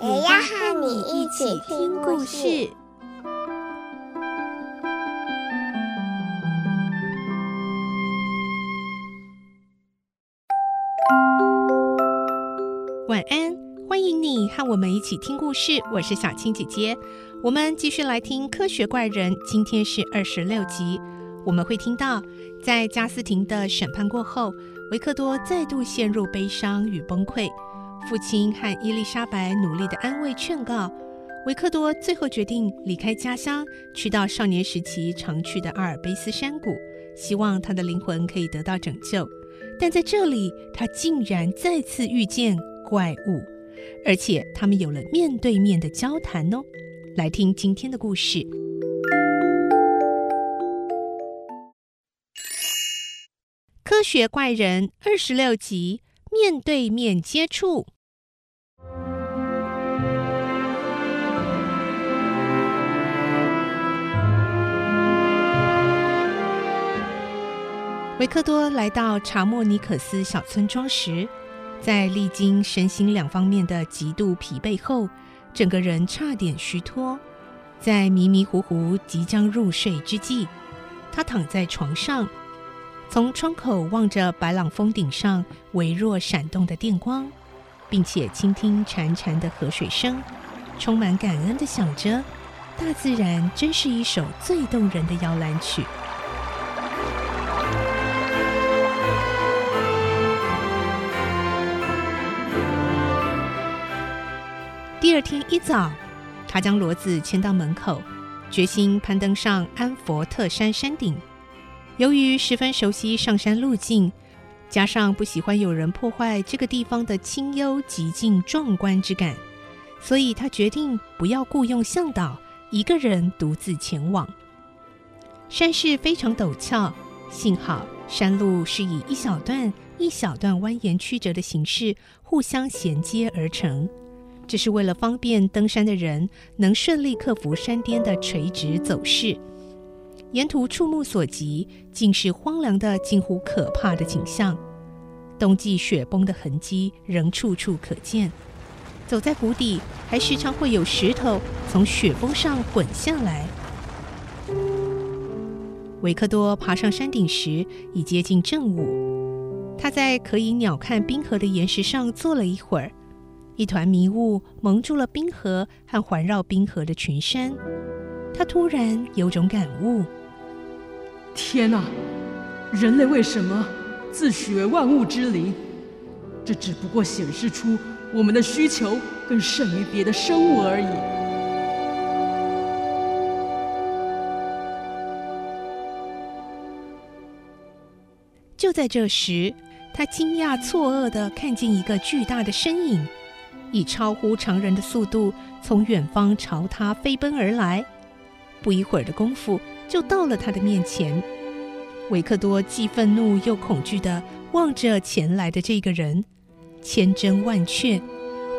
也要和你一起听故事。晚安，欢迎你和我们一起听故事。我是小青姐姐，我们继续来听《科学怪人》，今天是二十六集。我们会听到，在加斯廷的审判过后，维克多再度陷入悲伤与崩溃。父亲和伊丽莎白努力的安慰劝告，维克多最后决定离开家乡，去到少年时期常去的阿尔卑斯山谷，希望他的灵魂可以得到拯救。但在这里，他竟然再次遇见怪物，而且他们有了面对面的交谈哦。来听今天的故事，《科学怪人》二十六集：面对面接触。维克多来到查莫尼可斯小村庄时，在历经身心两方面的极度疲惫后，整个人差点虚脱。在迷迷糊糊即将入睡之际，他躺在床上，从窗口望着白朗峰顶上微弱闪动的电光，并且倾听潺潺的河水声，充满感恩地想着：大自然真是一首最动人的摇篮曲。第二天一早，他将骡子牵到门口，决心攀登上安佛特山山顶。由于十分熟悉上山路径，加上不喜欢有人破坏这个地方的清幽极静壮观之感，所以他决定不要雇佣向导，一个人独自前往。山势非常陡峭，幸好山路是以一小段一小段蜿蜒曲折的形式互相衔接而成。这是为了方便登山的人能顺利克服山巅的垂直走势。沿途触目所及，尽是荒凉的近乎可怕的景象。冬季雪崩的痕迹仍处处可见。走在谷底，还时常会有石头从雪崩上滚下来。维克多爬上山顶时已接近正午，他在可以鸟瞰冰河的岩石上坐了一会儿。一团迷雾蒙住了冰河和环绕冰河的群山，他突然有种感悟：天哪！人类为什么自诩为万物之灵？这只不过显示出我们的需求更胜于别的生物而已。就在这时，他惊讶错愕的看见一个巨大的身影。以超乎常人的速度从远方朝他飞奔而来，不一会儿的功夫就到了他的面前。维克多既愤怒又恐惧地望着前来的这个人，千真万确，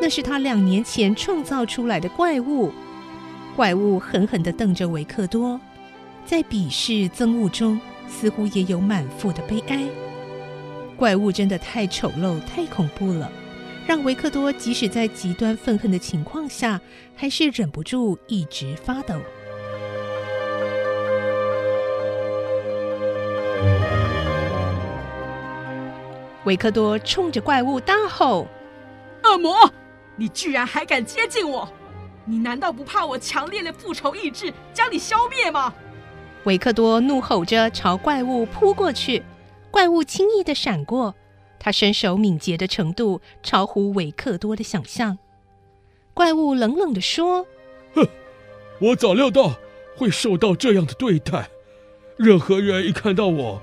那是他两年前创造出来的怪物。怪物狠狠地瞪着维克多，在鄙视憎恶中，似乎也有满腹的悲哀。怪物真的太丑陋、太恐怖了。让维克多即使在极端愤恨的情况下，还是忍不住一直发抖。维克多冲着怪物大吼：“恶魔，你居然还敢接近我！你难道不怕我强烈的复仇意志将你消灭吗？”维克多怒吼着朝怪物扑过去，怪物轻易的闪过。他身手敏捷的程度超乎维克多的想象。怪物冷冷地说：“哼，我早料到会受到这样的对待。任何人一看到我，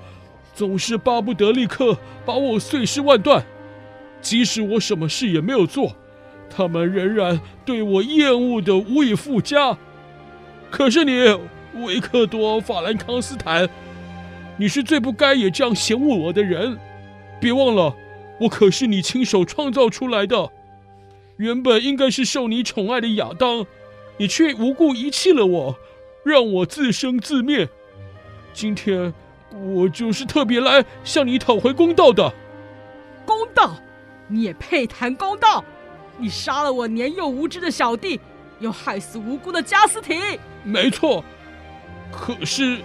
总是巴不得立刻把我碎尸万段。即使我什么事也没有做，他们仍然对我厌恶的无以复加。可是你，维克多·法兰康斯坦，你是最不该也这样嫌恶我的人。别忘了，我可是你亲手创造出来的。原本应该是受你宠爱的亚当，你却无故遗弃了我，让我自生自灭。今天，我就是特别来向你讨回公道的。公道？你也配谈公道？你杀了我年幼无知的小弟，又害死无辜的加斯提。没错，可是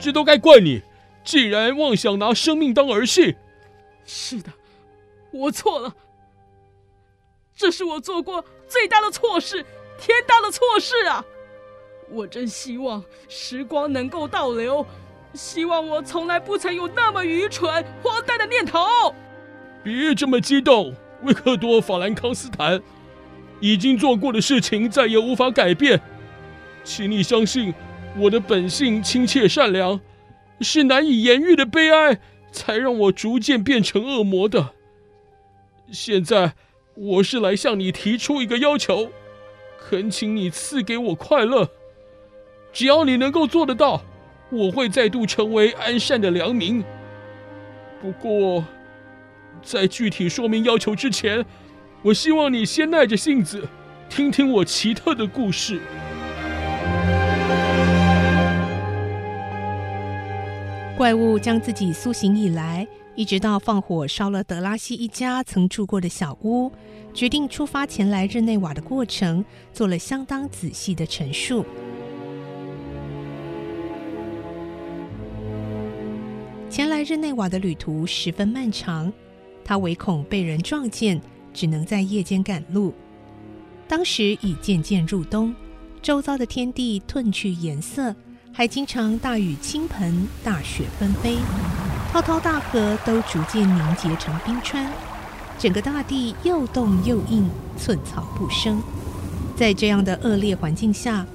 这都该怪你，竟然妄想拿生命当儿戏。是的，我错了。这是我做过最大的错事，天大的错事啊！我真希望时光能够倒流，希望我从来不曾有那么愚蠢、荒诞的念头。别这么激动，维克多·法兰康斯坦，已经做过的事情再也无法改变。请你相信，我的本性亲切善良，是难以言喻的悲哀，才让我逐渐变成恶魔的。现在，我是来向你提出一个要求，恳请你赐给我快乐。只要你能够做得到，我会再度成为安善的良民。不过，在具体说明要求之前，我希望你先耐着性子，听听我奇特的故事。怪物将自己苏醒以来，一直到放火烧了德拉西一家曾住过的小屋，决定出发前来日内瓦的过程，做了相当仔细的陈述。前来日内瓦的旅途十分漫长，他唯恐被人撞见，只能在夜间赶路。当时已渐渐入冬，周遭的天地褪去颜色。还经常大雨倾盆，大雪纷飞，滔滔大河都逐渐凝结成冰川，整个大地又冻又硬，寸草不生。在这样的恶劣环境下，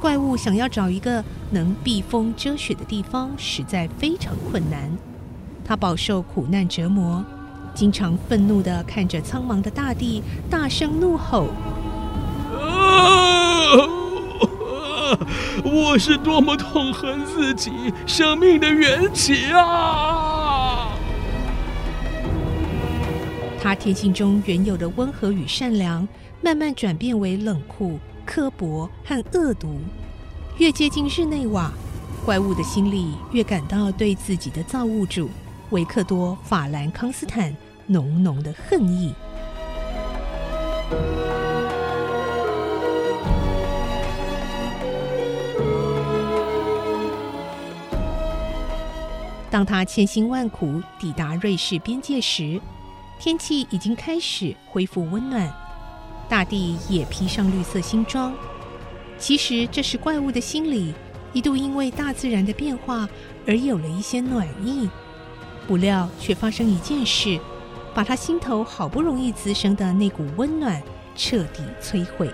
怪物想要找一个能避风遮雪的地方，实在非常困难。他饱受苦难折磨，经常愤怒地看着苍茫的大地，大声怒吼。我是多么痛恨自己生命的缘起啊！他天性中原有的温和与善良，慢慢转变为冷酷、刻薄和恶毒。越接近日内瓦，怪物的心里越感到对自己的造物主维克多·法兰康斯坦浓浓的恨意。当他千辛万苦抵达瑞士边界时，天气已经开始恢复温暖，大地也披上绿色新装。其实，这时怪物的心里一度因为大自然的变化而有了一些暖意，不料却发生一件事，把他心头好不容易滋生的那股温暖彻底摧毁。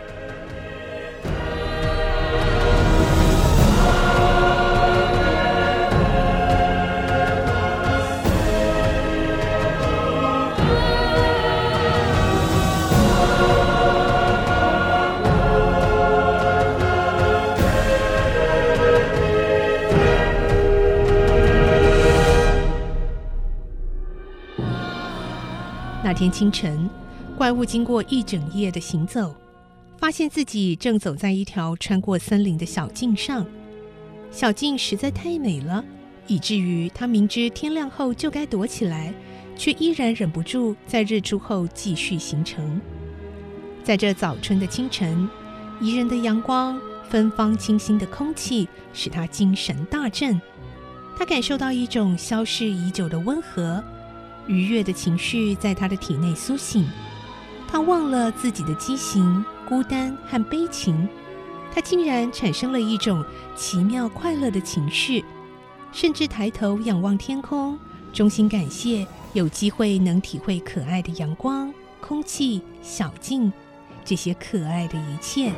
天清晨，怪物经过一整夜的行走，发现自己正走在一条穿过森林的小径上。小径实在太美了，以至于他明知天亮后就该躲起来，却依然忍不住在日出后继续行程。在这早春的清晨，宜人的阳光、芬芳清新的空气，使他精神大振。他感受到一种消逝已久的温和。愉悦的情绪在他的体内苏醒，他忘了自己的畸形、孤单和悲情，他竟然产生了一种奇妙快乐的情绪，甚至抬头仰望天空，衷心感谢有机会能体会可爱的阳光、空气、小径，这些可爱的一切。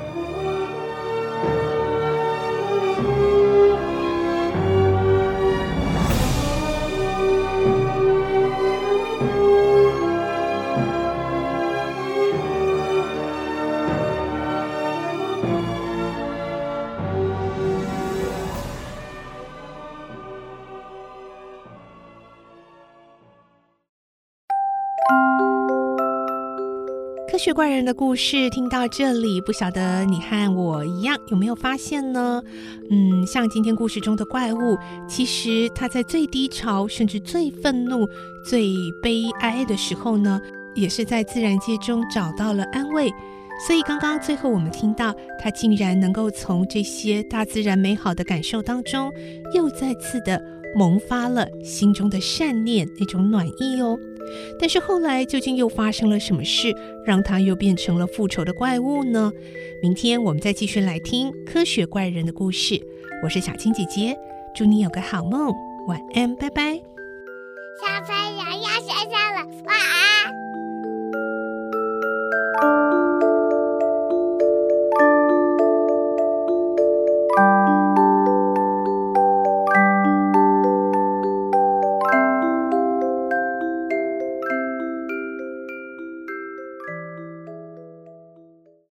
科学怪人的故事听到这里，不晓得你和我一样有没有发现呢？嗯，像今天故事中的怪物，其实他在最低潮，甚至最愤怒、最悲哀的时候呢，也是在自然界中找到了安慰。所以刚刚最后我们听到，他竟然能够从这些大自然美好的感受当中，又再次的萌发了心中的善念，那种暖意哦。但是后来究竟又发生了什么事，让他又变成了复仇的怪物呢？明天我们再继续来听科学怪人的故事。我是小青姐姐，祝你有个好梦，晚安，拜拜。小朋友要睡觉了，晚安。